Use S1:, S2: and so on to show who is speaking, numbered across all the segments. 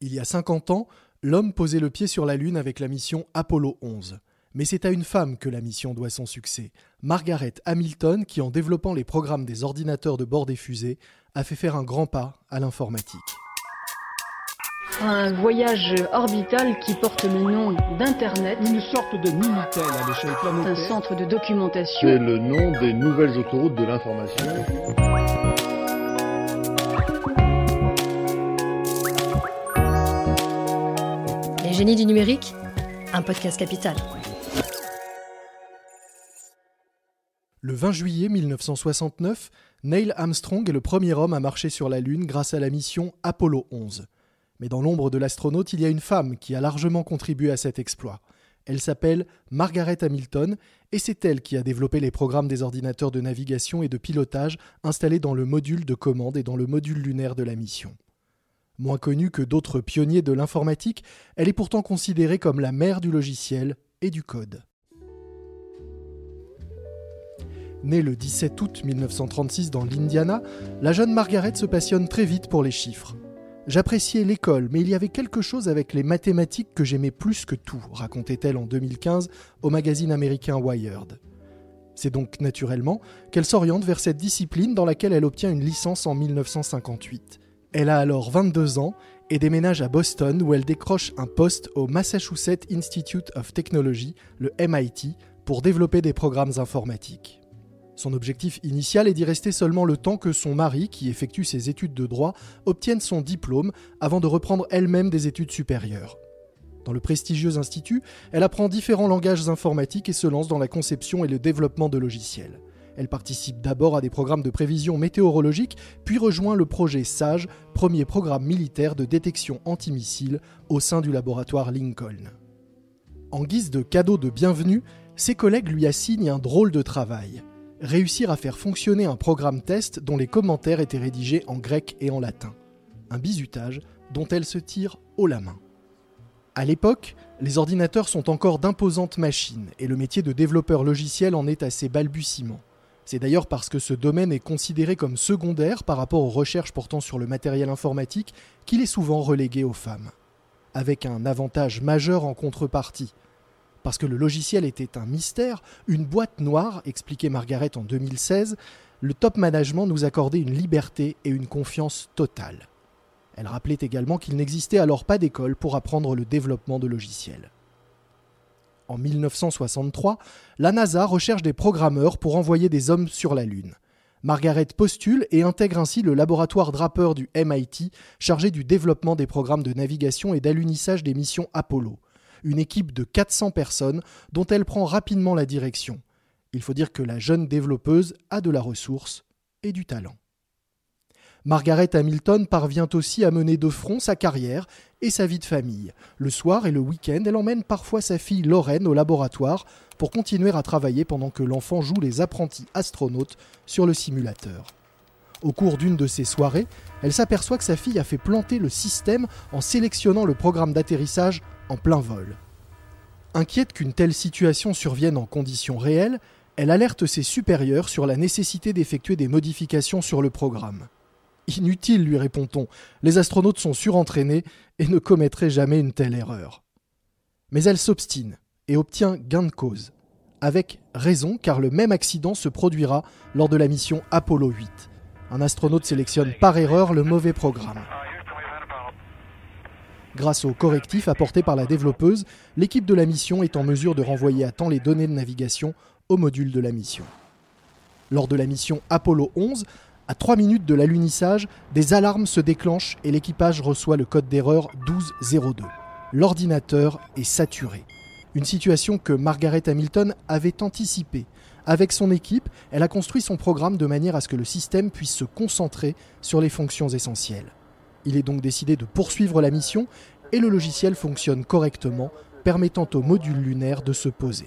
S1: Il y a 50 ans, l'homme posait le pied sur la Lune avec la mission Apollo 11. Mais c'est à une femme que la mission doit son succès, Margaret Hamilton, qui en développant les programmes des ordinateurs de bord des fusées, a fait faire un grand pas à l'informatique.
S2: Un voyage orbital qui porte le nom d'Internet.
S3: Une sorte de Minitel à l'échelle planétaire.
S2: Un centre de documentation.
S4: C'est le nom des nouvelles autoroutes de l'information.
S5: Les génies du numérique, un podcast capital.
S1: Le 20 juillet 1969, Neil Armstrong est le premier homme à marcher sur la Lune grâce à la mission Apollo 11. Mais dans l'ombre de l'astronaute, il y a une femme qui a largement contribué à cet exploit. Elle s'appelle Margaret Hamilton et c'est elle qui a développé les programmes des ordinateurs de navigation et de pilotage installés dans le module de commande et dans le module lunaire de la mission. Moins connue que d'autres pionniers de l'informatique, elle est pourtant considérée comme la mère du logiciel et du code. Née le 17 août 1936 dans l'Indiana, la jeune Margaret se passionne très vite pour les chiffres. J'appréciais l'école, mais il y avait quelque chose avec les mathématiques que j'aimais plus que tout, racontait-elle en 2015 au magazine américain Wired. C'est donc naturellement qu'elle s'oriente vers cette discipline dans laquelle elle obtient une licence en 1958. Elle a alors 22 ans et déménage à Boston où elle décroche un poste au Massachusetts Institute of Technology, le MIT, pour développer des programmes informatiques. Son objectif initial est d'y rester seulement le temps que son mari, qui effectue ses études de droit, obtienne son diplôme avant de reprendre elle-même des études supérieures. Dans le prestigieux institut, elle apprend différents langages informatiques et se lance dans la conception et le développement de logiciels. Elle participe d'abord à des programmes de prévision météorologique, puis rejoint le projet SAGE, premier programme militaire de détection antimissile au sein du laboratoire Lincoln. En guise de cadeau de bienvenue, ses collègues lui assignent un drôle de travail réussir à faire fonctionner un programme test dont les commentaires étaient rédigés en grec et en latin. Un bizutage dont elle se tire haut la main. À l'époque, les ordinateurs sont encore d'imposantes machines et le métier de développeur logiciel en est à ses balbutiements. C'est d'ailleurs parce que ce domaine est considéré comme secondaire par rapport aux recherches portant sur le matériel informatique qu'il est souvent relégué aux femmes. Avec un avantage majeur en contrepartie, parce que le logiciel était un mystère, une boîte noire, expliquait Margaret en 2016, le top management nous accordait une liberté et une confiance totale. Elle rappelait également qu'il n'existait alors pas d'école pour apprendre le développement de logiciels. En 1963, la NASA recherche des programmeurs pour envoyer des hommes sur la Lune. Margaret postule et intègre ainsi le laboratoire Draper du MIT, chargé du développement des programmes de navigation et d'alunissage des missions Apollo une équipe de 400 personnes dont elle prend rapidement la direction. Il faut dire que la jeune développeuse a de la ressource et du talent. Margaret Hamilton parvient aussi à mener de front sa carrière et sa vie de famille. Le soir et le week-end, elle emmène parfois sa fille Lorraine au laboratoire pour continuer à travailler pendant que l'enfant joue les apprentis astronautes sur le simulateur. Au cours d'une de ces soirées, elle s'aperçoit que sa fille a fait planter le système en sélectionnant le programme d'atterrissage en plein vol. Inquiète qu'une telle situation survienne en conditions réelles, elle alerte ses supérieurs sur la nécessité d'effectuer des modifications sur le programme. Inutile, lui répond-on, les astronautes sont surentraînés et ne commettraient jamais une telle erreur. Mais elle s'obstine et obtient gain de cause. Avec raison, car le même accident se produira lors de la mission Apollo 8. Un astronaute sélectionne par erreur le mauvais programme. Grâce au correctif apporté par la développeuse, l'équipe de la mission est en mesure de renvoyer à temps les données de navigation au module de la mission. Lors de la mission Apollo 11, à 3 minutes de l'alunissage, des alarmes se déclenchent et l'équipage reçoit le code d'erreur 1202. L'ordinateur est saturé. Une situation que Margaret Hamilton avait anticipée avec son équipe, elle a construit son programme de manière à ce que le système puisse se concentrer sur les fonctions essentielles. Il est donc décidé de poursuivre la mission et le logiciel fonctionne correctement, permettant au module lunaire de se poser.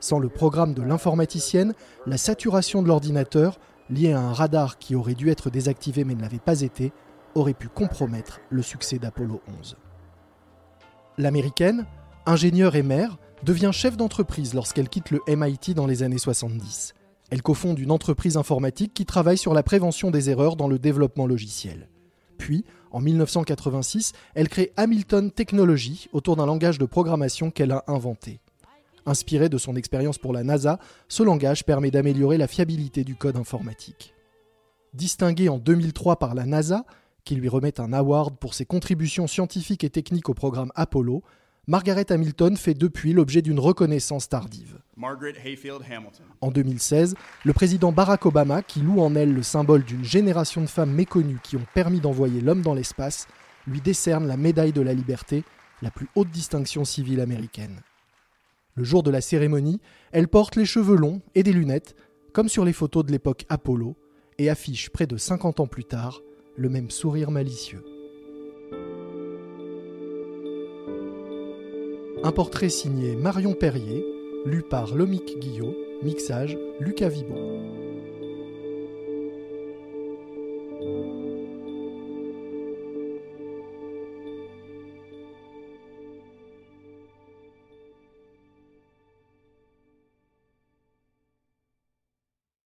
S1: Sans le programme de l'informaticienne, la saturation de l'ordinateur, liée à un radar qui aurait dû être désactivé mais ne l'avait pas été, aurait pu compromettre le succès d'Apollo 11. L'américaine, ingénieure et mère, devient chef d'entreprise lorsqu'elle quitte le MIT dans les années 70. Elle cofonde une entreprise informatique qui travaille sur la prévention des erreurs dans le développement logiciel. Puis, en 1986, elle crée Hamilton Technology autour d'un langage de programmation qu'elle a inventé. Inspiré de son expérience pour la NASA, ce langage permet d'améliorer la fiabilité du code informatique. Distinguée en 2003 par la NASA, qui lui remet un award pour ses contributions scientifiques et techniques au programme Apollo, Margaret Hamilton fait depuis l'objet d'une reconnaissance tardive. En 2016, le président Barack Obama, qui loue en elle le symbole d'une génération de femmes méconnues qui ont permis d'envoyer l'homme dans l'espace, lui décerne la médaille de la liberté, la plus haute distinction civile américaine. Le jour de la cérémonie, elle porte les cheveux longs et des lunettes, comme sur les photos de l'époque Apollo, et affiche près de 50 ans plus tard le même sourire malicieux. Un portrait signé Marion Perrier, lu par Lomic Guillot, mixage Lucas Vibo.